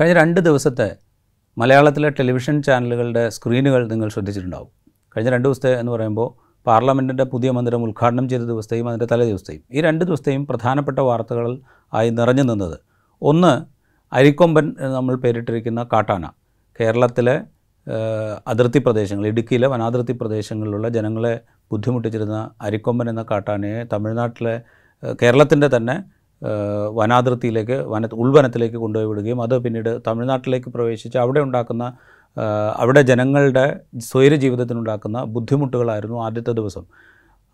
കഴിഞ്ഞ രണ്ട് ദിവസത്തെ മലയാളത്തിലെ ടെലിവിഷൻ ചാനലുകളുടെ സ്ക്രീനുകൾ നിങ്ങൾ ശ്രദ്ധിച്ചിട്ടുണ്ടാവും. കഴിഞ്ഞ രണ്ട് ദിവസത്തെ എന്ന് പറയുമ്പോൾ പാർലമെന്റിന്റെ പുതിയ മന്ദിരം ഉദ്ഘാടനം ചെയ്ത ദിവസത്തെയും അതിന്റെ തലേ ദിവസത്തെയും ഈ രണ്ട് ദിവസത്തെയും പ്രധാനപ്പെട്ട വാർത്തകൾ ആയി നിറഞ്ഞു നിന്നത്. ഒന്ന് അരിക്കൊമ്പൻ നമ്മൾ പേരിട്ടിരിക്കുന്ന കാട്ടാന. കേരളത്തിലെ അതിർത്തി പ്രദേശങ്ങൾ ഇടുക്കിയിലെ വനാതിർത്തി പ്രദേശങ്ങളിലുള്ള ജനങ്ങളെ ബുദ്ധിമുട്ടിച്ചിരുന്ന അരിക്കൊമ്പൻ എന്ന കാട്ടാനയെ തമിഴ്നാട്ടിലെ കേരളത്തിന്റെ തന്നെ വനാതിർത്തിയിലേക്ക് വന ഉൾവനത്തിലേക്ക് കൊണ്ടുപോയി വിടുകയും അത് പിന്നീട് തമിഴ്നാട്ടിലേക്ക് പ്രവേശിച്ച് അവിടെ ഉണ്ടാക്കുന്ന അവിടെ ജനങ്ങളുടെ സ്വൈര ജീവിതത്തിനുണ്ടാക്കുന്ന ബുദ്ധിമുട്ടുകളായിരുന്നു ആദ്യത്തെ ദിവസം.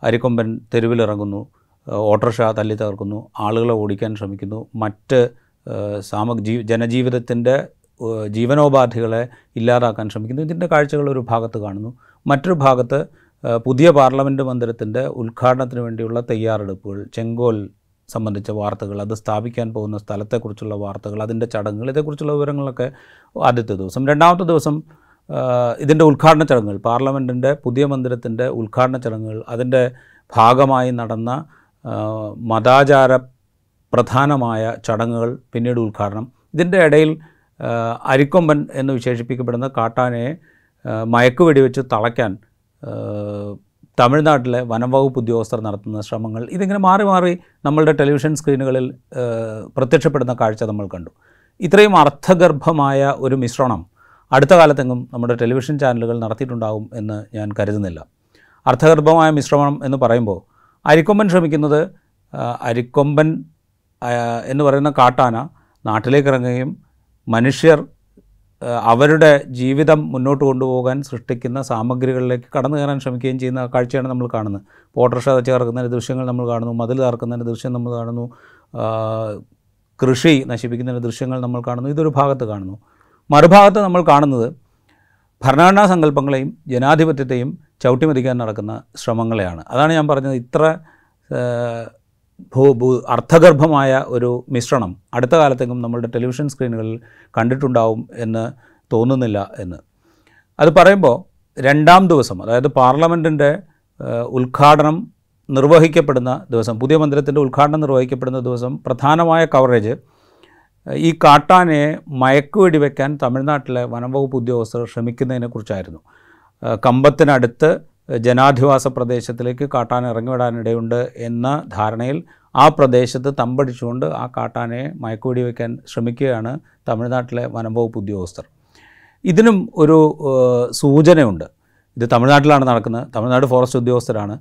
അരിക്കൊമ്പൻ തെരുവിലിറങ്ങുന്നു ഓട്ടർഷ തല്ലി തകർക്കുന്നു ആളുകളെ ഓടിക്കാൻ ശ്രമിക്കുന്നു. മറ്റ് സാമ ജീ ജനജീവിതത്തിന്റെ ജീവനോപാധികളെ ഇല്ലാതാക്കാൻ ശ്രമിക്കുന്നു. ഇതിന്റെ കാഴ്ചകൾ ഒരു ഭാഗത്ത് കാണുന്നു. മറ്റൊരു ഭാഗത്ത് പുതിയ പാർലമെന്റ് മന്ദിരത്തിന്റെ ഉദ്ഘാടനത്തിന് വേണ്ടിയുള്ള തയ്യാറെടുപ്പുകൾ ചെങ്കോൽ സംബന്ധിച്ച വാർത്തകൾ അത് സ്ഥാപിക്കാൻ പോകുന്ന സ്ഥലത്തെക്കുറിച്ചുള്ള വാർത്തകൾ അതിന്റെ ചടങ്ങുകൾ ഇതേക്കുറിച്ചുള്ള വിവരങ്ങളൊക്കെ ആദ്യത്തെ ദിവസം. രണ്ടാമത്തെ ദിവസം ഇതിന്റെ ഉദ്ഘാടന ചടങ്ങുകൾ പാർലമെന്റിന്റെ പുതിയ മന്ദിരത്തിന്റെ ഉദ്ഘാടന ചടങ്ങുകൾ അതിന്റെ ഭാഗമായി നടന്ന മതാചാര പ്രധാനമായ ചടങ്ങുകൾ പിന്നീട് ഉദ്ഘാടനം. ഇതിന്റെ ഇടയിൽ അരിക്കൊമ്പൻ എന്ന് വിശേഷിപ്പിക്കപ്പെടുന്ന കാട്ടാനയെ മയക്കുവെടി വെച്ച് തളയ്ക്കാൻ തമിഴ്നാട്ടിലെ വനംവകുപ്പ് ഉദ്യോഗസ്ഥർ നടത്തുന്ന ശ്രമങ്ങൾ ഇതിങ്ങനെ മാറി മാറി നമ്മളുടെ ടെലിവിഷൻ സ്ക്രീനുകളിൽ പ്രത്യക്ഷപ്പെടുന്ന കാഴ്ച നമ്മൾ കണ്ടു. ഇത്രയും അർത്ഥഗർഭമായ ഒരു മിശ്രണം അടുത്ത കാലത്തെങ്ങും നമ്മുടെ ടെലിവിഷൻ ചാനലുകൾ നടത്തിയിട്ടുണ്ടാകും എന്ന് ഞാൻ കരുതുന്നില്ല. അർത്ഥഗർഭമായ മിശ്രണം എന്ന് പറയുമ്പോൾ അരിക്കൊമ്പൻ ശ്രമിക്കുന്നത് അരിക്കൊമ്പൻ എന്ന് പറയുന്ന കാട്ടാന നാട്ടിലേക്ക് ഇറങ്ങുകയും മനുഷ്യർ അവരുടെ ജീവിതം മുന്നോട്ട് കൊണ്ടുപോകാൻ സൃഷ്ടിക്കുന്ന സാമഗ്രികളിലേക്ക് കടന്നു കയറാൻ ശ്രമിക്കുകയും ചെയ്യുന്ന കാഴ്ചയാണ് നമ്മൾ കാണുന്നത്. പോട്ടർഷ ചേർക്കുന്നതിന്റെ ദൃശ്യങ്ങൾ നമ്മൾ കാണുന്നു മതിൽ തകർക്കുന്നതിന്റെ ദൃശ്യം നമ്മൾ കാണുന്നു കൃഷി നശിപ്പിക്കുന്നതിന്റെ ദൃശ്യങ്ങൾ നമ്മൾ കാണുന്നു ഇതൊരു ഭാഗത്ത് കാണുന്നു. മറുഭാഗത്ത് നമ്മൾ കാണുന്നത് ഭരണഘടനാ സങ്കല്പങ്ങളെയും ജനാധിപത്യത്തെയും ചവിട്ടിമതിക്കാൻ നടക്കുന്ന ശ്രമങ്ങളെയാണ്. അതാണ് ഞാൻ പറഞ്ഞത്. ഇത്ര ഭൂ ഭൂ അർത്ഥഗർഭമായ ഒരു മിശ്രണം അടുത്ത കാലത്തേക്കും നമ്മളുടെ ടെലിവിഷൻ സ്ക്രീനുകളിൽ കണ്ടിട്ടുണ്ടാവും എന്ന് തോന്നുന്നില്ല എന്ന്. അത് പറയുമ്പോൾ രണ്ടാം ദിവസം അതായത് പാർലമെന്റിന്റെ ഉദ്ഘാടനം നിർവഹിക്കപ്പെടുന്ന ദിവസം പുതിയ മന്ദിരത്തിന്റെ ഉദ്ഘാടനം നിർവഹിക്കപ്പെടുന്ന ദിവസം പ്രധാനമായ കവറേജ് ഈ കാട്ടാനയെ മയക്കുവെടി വെക്കാൻ തമിഴ്നാട്ടിലെ വനംവകുപ്പ് ഉദ്യോഗസ്ഥർ ശ്രമിക്കുന്നതിനെക്കുറിച്ചായിരുന്നു. കമ്പത്തിനടുത്ത് ജനാധിവാസ പ്രദേശത്തിലേക്ക് കാട്ടാൻ ഇറങ്ങിവിടാനിടയുണ്ട് എന്ന ധാരണയിൽ ആ പ്രദേശത്ത് തമ്പടിച്ചുകൊണ്ട് ആ കാട്ടാനയെ മയക്കുവെടി വയ്ക്കാൻ ശ്രമിക്കുകയാണ് തമിഴ്നാട്ടിലെ വനംവകുപ്പ് ഉദ്യോഗസ്ഥർ. ഇതിനും ഒരു സൂചനയുണ്ട്. ഇത് തമിഴ്നാട്ടിലാണ് നടക്കുന്നത്. തമിഴ്നാട് ഫോറസ്റ്റ് ഉദ്യോഗസ്ഥരാണ്.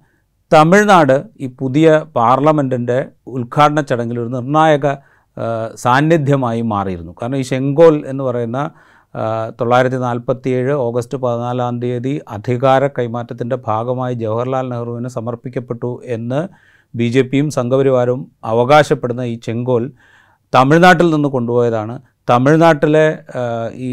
തമിഴ്നാട് ഈ പുതിയ പാർലമെന്റിന്റെ ഉദ്ഘാടന ചടങ്ങിൽ ഒരു നിർണായക സാന്നിധ്യമായി മാറിയിരുന്നു. കാരണം ഈ ശെങ്കോൽ എന്ന് പറയുന്ന തൊള്ളായിരത്തി നാൽപ്പത്തിയേഴ് ഓഗസ്റ്റ് പതിനാലാം തീയതി അധികാര കൈമാറ്റത്തിന്റെ ഭാഗമായി ജവഹർലാൽ നെഹ്റുവിന് സമർപ്പിക്കപ്പെട്ടു എന്ന് ബി ജെ പിയും സംഘപരിവാരവും അവകാശപ്പെടുന്ന ഈ ചെങ്കോൽ തമിഴ്നാട്ടിൽ നിന്ന് കൊണ്ടുപോയതാണ്. തമിഴ്നാട്ടിലെ ഈ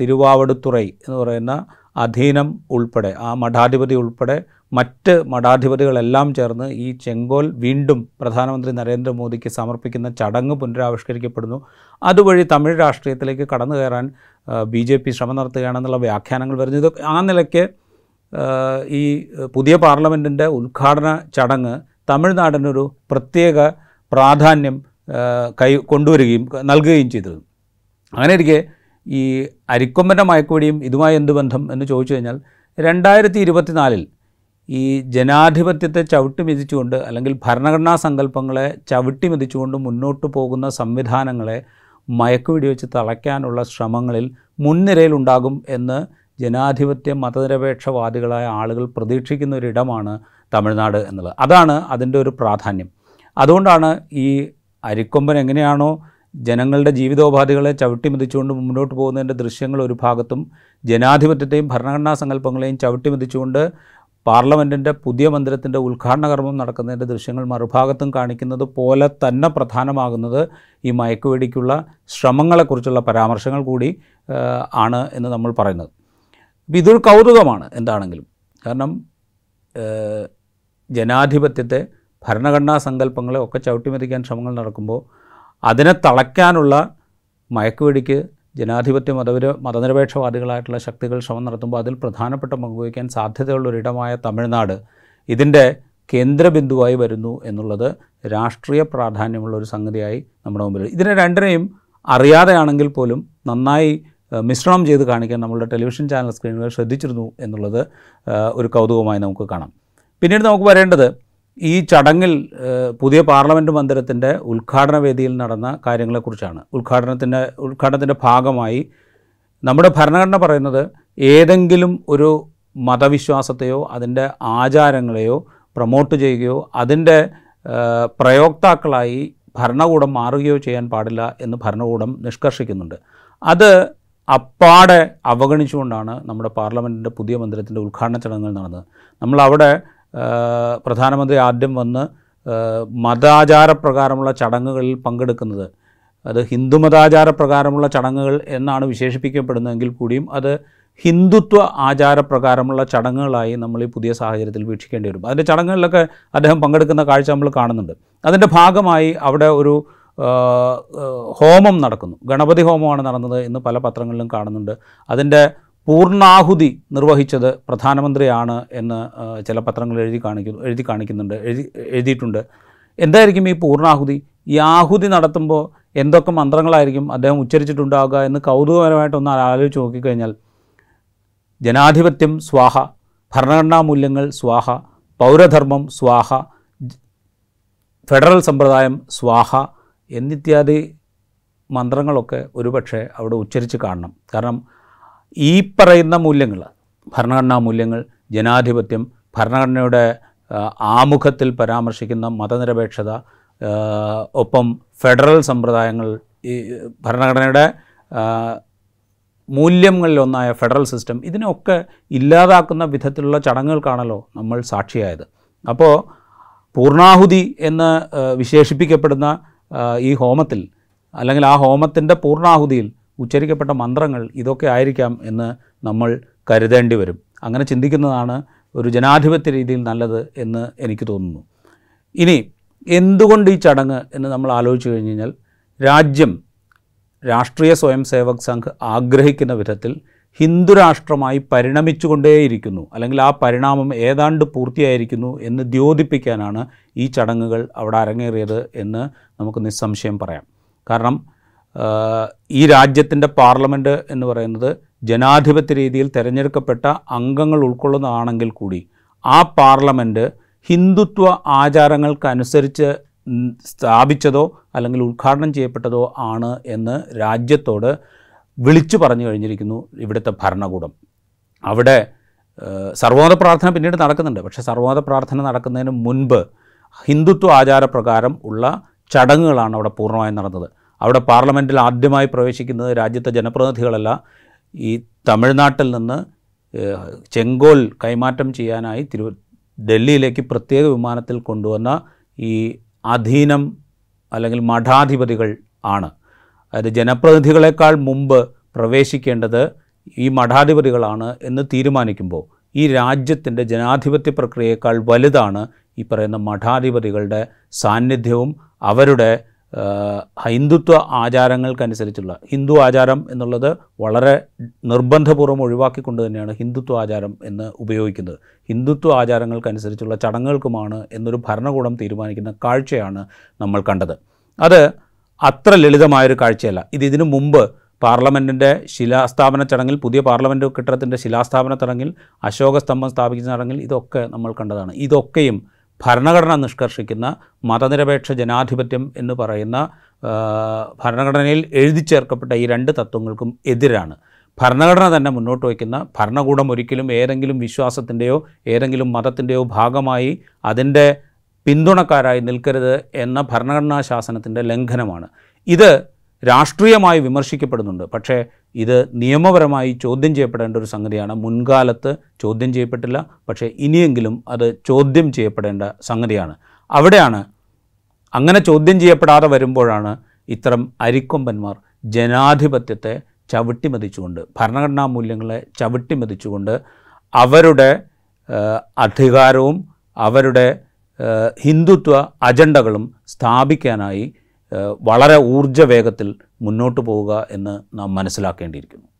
തിരുവാവടുത്തുറൈ എന്ന് പറയുന്ന അധീനം ഉൾപ്പെടെ ആ മഠാധിപതി ഉൾപ്പെടെ മറ്റ് മഠാധിപതികളെല്ലാം ചേർന്ന് ഈ ചെങ്കോൽ വീണ്ടും പ്രധാനമന്ത്രി നരേന്ദ്രമോദിക്ക് സമർപ്പിക്കുന്ന ചടങ്ങ് പുനരാവിഷ്കരിക്കപ്പെടുന്നു. അതുവഴി തമിഴ് രാഷ്ട്രീയത്തിലേക്ക് കടന്നു കയറാൻ ബി ജെ പി ശ്രമം നടത്തുകയാണെന്നുള്ള വ്യാഖ്യാനങ്ങൾ വരുന്നു. ഇത് ആ നിലയ്ക്ക് ഈ പുതിയ പാർലമെന്റിന്റെ ഉദ്ഘാടന ചടങ്ങ് തമിഴ്നാടിനൊരു പ്രത്യേക പ്രാധാന്യം കൈ കൊണ്ടുവരികയും നൽകുകയും ചെയ്തിരുന്നു. അങ്ങനെ ഇരിക്കെ ഈ അരിക്കൊമ്പന്റെ മയക്കുവടിയും ഇതുമായി എന്ത് ബന്ധം എന്ന് ചോദിച്ചു കഴിഞ്ഞാൽ രണ്ടായിരത്തി ഇരുപത്തിനാലിൽ ഈ ജനാധിപത്യത്തെ ചവിട്ടി മെതിച്ചുകൊണ്ട് അല്ലെങ്കിൽ ഭരണഘടനാ സങ്കല്പങ്ങളെ ചവിട്ടി മെതിച്ചുകൊണ്ട് മുന്നോട്ട് പോകുന്ന സംവിധാനങ്ങളെ മയക്കുവെടി വെച്ച് തളയ്ക്കാനുള്ള ശ്രമങ്ങളിൽ മുൻനിരയിലുണ്ടാകും എന്ന് ജനാധിപത്യ മതനിരപേക്ഷവാദികളായ ആളുകൾ പ്രതീക്ഷിക്കുന്ന ഒരിടമാണ് തമിഴ്നാട് എന്നുള്ളത്. അതാണ് അതിന്റെ ഒരു പ്രാധാന്യം. അതുകൊണ്ടാണ് ഈ അരിക്കൊമ്പൻ എങ്ങനെയാണോ ജനങ്ങളുടെ ജീവിതോപാധികളെ ചവിട്ടി മെതിച്ചുകൊണ്ട് മുന്നോട്ട് പോകുന്നതിന്റെ ദൃശ്യങ്ങൾ ഒരു ഭാഗത്തും ജനാധിപത്യത്തെയും ഭരണഘടനാ സങ്കല്പങ്ങളെയും ചവിട്ടി പാർലമെന്റിന്റെ പുതിയ മന്ദിരത്തിന്റെ ഉദ്ഘാടന കർമ്മം നടക്കുന്നതിന്റെ ദൃശ്യങ്ങൾ മറുഭാഗത്തും കാണിക്കുന്നത് പോലെ തന്നെ പ്രധാനമാകുന്നത് ഈ മയക്കുവേടിക്കുള്ള ശ്രമങ്ങളെക്കുറിച്ചുള്ള പരാമർശങ്ങൾ കൂടി ആണ് എന്ന് നമ്മൾ പറയുന്നത്. ഇതൊരു കൗതുകമാണ് എന്താണെങ്കിലും. കാരണം ജനാധിപത്യത്തെ ഭരണഘടനാ സങ്കല്പങ്ങളെ ഒക്കെ ചവിട്ടിമെതിക്കാൻ ശ്രമങ്ങൾ നടക്കുമ്പോൾ അതിനെ തളയ്ക്കാനുള്ള മയക്കുവെടിക്ക് ജനാധിപത്യ മതവിര മതനിരപേക്ഷവാദികളായിട്ടുള്ള ശക്തികൾ ശ്രമം നടത്തുമ്പോൾ അതിൽ പ്രധാനപ്പെട്ട പങ്കുവയ്ക്കാൻ സാധ്യതയുള്ളൊരിടമായ തമിഴ്നാട് ഇതിന്റെ കേന്ദ്രബിന്ദുവായി വരുന്നു എന്നുള്ളത് രാഷ്ട്രീയ പ്രാധാന്യമുള്ള ഒരു സംഗതിയായി നമ്മുടെ മുമ്പിൽ. ഇതിനെ രണ്ടിനെയും അറിയാതെയാണെങ്കിൽ പോലും നന്നായി മിശ്രണം ചെയ്ത് കാണിക്കാൻ നമ്മളുടെ ടെലിവിഷൻ ചാനൽ സ്ക്രീനുകൾ ശ്രദ്ധിച്ചിരുന്നു എന്നുള്ളത് ഒരു കൗതുകമായി നമുക്ക് കാണാം. പിന്നീട് നമുക്ക് വരേണ്ടത് ഈ ചടങ്ങിൽ പുതിയ പാർലമെന്റ് മന്ദിരത്തിന്റെ ഉദ്ഘാടന വേദിയിൽ നടന്ന കാര്യങ്ങളെക്കുറിച്ചാണ്. ഉദ്ഘാടനത്തിന്റെ ഉദ്ഘാടനത്തിന്റെ ഭാഗമായി നമ്മുടെ ഭരണഘടന പറയുന്നത് ഏതെങ്കിലും ഒരു മതവിശ്വാസത്തെയോ അതിന്റെ ആചാരങ്ങളെയോ പ്രൊമോട്ട് ചെയ്യുകയോ അതിന്റെ പ്രയോക്താക്കളായി ഭരണകൂടം മാറുകയോ ചെയ്യാൻ പാടില്ല എന്ന് ഭരണകൂടം നിഷ്കർഷിക്കുന്നുണ്ട്. അത് അപ്പാടെ അവഗണിച്ചുകൊണ്ടാണ് നമ്മുടെ പാർലമെന്റിന്റെ പുതിയ മന്ദിരത്തിന്റെ ഉദ്ഘാടന ചടങ്ങുകൾ നടന്നത്. നമ്മളവിടെ പ്രധാനമന്ത്രി ആദ്യം വന്ന് മതാചാരപ്രകാരമുള്ള ചടങ്ങുകളിൽ പങ്കെടുക്കുന്നത്. അത് ഹിന്ദു മതാചാരപ്രകാരമുള്ള ചടങ്ങുകൾ എന്നാണ് വിശേഷിപ്പിക്കപ്പെടുന്നതെങ്കിൽ കൂടിയും അത് ഹിന്ദുത്വ ആചാരപ്രകാരമുള്ള ചടങ്ങുകളായി നമ്മൾ ഈ പുതിയ സാഹചര്യത്തിൽ വീക്ഷിക്കേണ്ടി വരും. അതിന്റെ ചടങ്ങുകളിലൊക്കെ അദ്ദേഹം പങ്കെടുക്കുന്ന കാഴ്ച നമ്മൾ കാണുന്നുണ്ട്. അതിന്റെ ഭാഗമായി അവിടെ ഒരു ഹോമം നടക്കുന്നു. ഗണപതി ഹോമമാണ് നടന്നത് എന്ന് പല പത്രങ്ങളിലും കാണുന്നുണ്ട്. അതിന്റെ പൂർണാഹുതി നിർവഹിച്ചത് പ്രധാനമന്ത്രിയാണ് എന്ന് ചില പത്രങ്ങൾ എഴുതി കാണിക്കുന്നു എഴുതി കാണിക്കുന്നുണ്ട് എഴുതി എഴുതിയിട്ടുണ്ട്. എന്തായിരിക്കും ഈ പൂർണാഹുതി ഈ ആഹുതി നടത്തുമ്പോൾ എന്തൊക്കെ മന്ത്രങ്ങളായിരിക്കും അദ്ദേഹം ഉച്ചരിച്ചിട്ടുണ്ടാവുക എന്ന് കൗതുകപരമായിട്ടൊന്ന് ആലോചിച്ച് നോക്കിക്കഴിഞ്ഞാൽ ജനാധിപത്യം സ്വാഹ ഭരണഘടനാ മൂല്യങ്ങൾ സ്വാഹ പൗരധർമ്മം സ്വാഹ ഫെഡറൽ സമ്പ്രദായം സ്വാഹ എന്നിത്യാദി മന്ത്രങ്ങളൊക്കെ ഒരുപക്ഷെ അവിടെ ഉച്ചരിച്ച് കാണണം. കാരണം ഈ പറയുന്ന മൂല്യങ്ങൾ ഭരണഘടനാ മൂല്യങ്ങൾ ജനാധിപത്യം ഭരണഘടനയുടെ ആമുഖത്തിൽ പരാമർശിക്കുന്ന മതനിരപേക്ഷത ഒപ്പം ഫെഡറൽ സമ്പ്രദായങ്ങൾ ഈ ഭരണഘടനയുടെ മൂല്യങ്ങളിലൊന്നായ ഫെഡറൽ സിസ്റ്റം ഇതിനൊക്കെ ഇല്ലാതാക്കുന്ന വിധത്തിലുള്ള ചടങ്ങുകൾക്കാണല്ലോ നമ്മൾ സാക്ഷിയായത്. അപ്പോൾ പൂർണാഹുതി എന്ന് വിശേഷിപ്പിക്കപ്പെടുന്ന ഈ ഹോമത്തിൽ അല്ലെങ്കിൽ ആ ഹോമത്തിന്റെ പൂർണാഹുതിയിൽ ഉച്ചരിക്കപ്പെട്ട മന്ത്രങ്ങൾ ഇതൊക്കെ ആയിരിക്കാം എന്ന് നമ്മൾ കരുതേണ്ടി വരും. അങ്ങനെ ചിന്തിക്കുന്നതാണ് ഒരു ജനാധിപത്യ രീതിയിൽ നല്ലത് എന്ന് എനിക്ക് തോന്നുന്നു. ഇനി എന്തുകൊണ്ട് ഈ ചടങ്ങ് എന്ന് നമ്മൾ ആലോചിച്ച് കഴിഞ്ഞ് കഴിഞ്ഞാൽ രാജ്യം രാഷ്ട്രീയ സ്വയം സേവക് സംഘ് ആഗ്രഹിക്കുന്ന വിധത്തിൽ ഹിന്ദുരാഷ്ട്രമായി പരിണമിച്ചുകൊണ്ടേയിരിക്കുന്നു. അല്ലെങ്കിൽ ആ പരിണാമം ഏതാണ്ട് പൂർത്തിയായിരിക്കുന്നു എന്ന് ദ്യോതിപ്പിക്കാനാണ് ഈ ചടങ്ങുകൾ അവിടെ അരങ്ങേറിയത് എന്ന് നമുക്ക് നിസ്സംശയം പറയാം. കാരണം ഈ രാജ്യത്തിന്റെ പാർലമെന്റ് എന്ന് പറയുന്നത് ജനാധിപത്യ രീതിയിൽ തിരഞ്ഞെടുക്കപ്പെട്ട അംഗങ്ങൾ ഉൾക്കൊള്ളുന്നതാണെങ്കിൽ കൂടി ആ പാർലമെന്റ് ഹിന്ദുത്വ ആചാരങ്ങൾക്കനുസരിച്ച് സ്ഥാപിച്ചതോ അല്ലെങ്കിൽ ഉദ്ഘാടനം ചെയ്യപ്പെട്ടതോ ആണ് എന്ന് രാജ്യത്തോട് വിളിച്ചു പറഞ്ഞു കഴിഞ്ഞിരിക്കുന്നു ഇവിടുത്തെ ഭരണകൂടം. അവിടെ സർവോദ പ്രാർത്ഥന പിന്നീട് നടക്കുന്നുണ്ട്. പക്ഷേ സർവോദ പ്രാർത്ഥന നടക്കുന്നതിന് മുൻപ് ഹിന്ദുത്വ ആചാരപ്രകാരം ഉള്ള ചടങ്ങുകളാണ് അവിടെ പൂർണമായും നടന്നത്. അവിടെ പാർലമെന്റിൽ ആദ്യമായി പ്രവേശിക്കുന്നത് രാജ്യത്തെ ജനപ്രതിനിധികളല്ല. ഈ തമിഴ്നാട്ടിൽ നിന്ന് ചെങ്കോൽ കൈമാറ്റം ചെയ്യാനായി തിരു ഡൽഹിയിലേക്ക് പ്രത്യേക വിമാനത്തിൽ കൊണ്ടുവന്ന ഈ അധീനം അല്ലെങ്കിൽ മഠാധിപതികൾ ആണ്. അതായത് ജനപ്രതിനിധികളെക്കാൾ മുമ്പ് പ്രവേശിക്കേണ്ടത് ഈ മഠാധിപതികളാണ് എന്ന് തീരുമാനിക്കുമ്പോൾ ഈ രാജ്യത്തിന്റെ ജനാധിപത്യ പ്രക്രിയയേക്കാൾ വലുതാണ് ഈ പറയുന്ന മഠാധിപതികളുടെ സാന്നിധ്യവും അവരുടെ ഹിന്ദുത്വ ആചാരങ്ങൾക്കനുസരിച്ചുള്ള ഹിന്ദു ആചാരം എന്നുള്ളത് വളരെ നിർബന്ധപൂർവം ഒഴിവാക്കിക്കൊണ്ട് തന്നെയാണ് ഹിന്ദുത്വ ആചാരം എന്ന് ഉപയോഗിക്കുന്നത്. ഹിന്ദുത്വ ആചാരങ്ങൾക്കനുസരിച്ചുള്ള ചടങ്ങുകൾക്കുമാണ് എന്നൊരു ഭരണകൂടം തീരുമാനിക്കുന്ന കാഴ്ചയാണ് നമ്മൾ കണ്ടത്. അത് അത്ര ലളിതമായൊരു കാഴ്ചയല്ല. ഇത് ഇതിനു മുമ്പ് പാർലമെന്റിന്റെ ശിലാസ്ഥാപന ചടങ്ങിൽ പുതിയ പാർലമെന്റ് കെട്ടിടത്തിന്റെ ശിലാസ്ഥാപന ചടങ്ങിൽ അശോക സ്തംഭം സ്ഥാപിക്കുന്ന ചടങ്ങിൽ ഇതൊക്കെ നമ്മൾ കണ്ടതാണ്. ഇതൊക്കെയും ഭരണഘടന നിഷ്കർഷിക്കുന്ന മതനിരപേക്ഷ ജനാധിപത്യം എന്ന് പറയുന്ന ഭരണഘടനയിൽ എഴുതി ചേർക്കപ്പെട്ട ഈ രണ്ട് തത്വങ്ങൾക്കും എതിരാണ്. ഭരണഘടന തന്നെ മുന്നോട്ട് വയ്ക്കുന്ന ഭരണകൂടം ഒരിക്കലും ഏതെങ്കിലും വിശ്വാസത്തിന്റെയോ ഏതെങ്കിലും മതത്തിന്റെയോ ഭാഗമായി അതിന്റെ പിന്തുണക്കാരായി നിൽക്കരുത് എന്ന ഭരണഘടനാ ശാസനത്തിന്റെ ലംഘനമാണ്. ഇത് രാഷ്ട്രീയമായി വിമർശിക്കപ്പെടുന്നുണ്ട്. പക്ഷേ ഇത് നിയമപരമായി ചോദ്യം ചെയ്യപ്പെടേണ്ട ഒരു സംഗതിയാണ്. മുൻകാലത്ത് ചോദ്യം ചെയ്യപ്പെട്ടില്ല. പക്ഷേ ഇനിയെങ്കിലും അത് ചോദ്യം ചെയ്യപ്പെടേണ്ട സംഗതിയാണ്. അവിടെയാണ് അങ്ങനെ ചോദ്യം ചെയ്യപ്പെടാതെ വരുമ്പോഴാണ് ഇത്തരം അരിക്കൊമ്പന്മാർ ജനാധിപത്യത്തെ ചവിട്ടിമതിച്ചുകൊണ്ട് ഭരണഘടനാ മൂല്യങ്ങളെ ചവിട്ടിമതിച്ചുകൊണ്ട് അവരുടെ അധികാരവും അവരുടെ ഹിന്ദുത്വ അജണ്ടകളും സ്ഥാപിക്കാനായി വളരെ ഊർജ വേഗത്തിൽ മുന്നോട്ട് പോവുക എന്ന് നാം മനസ്സിലാക്കേണ്ടിയിരിക്കുന്നു.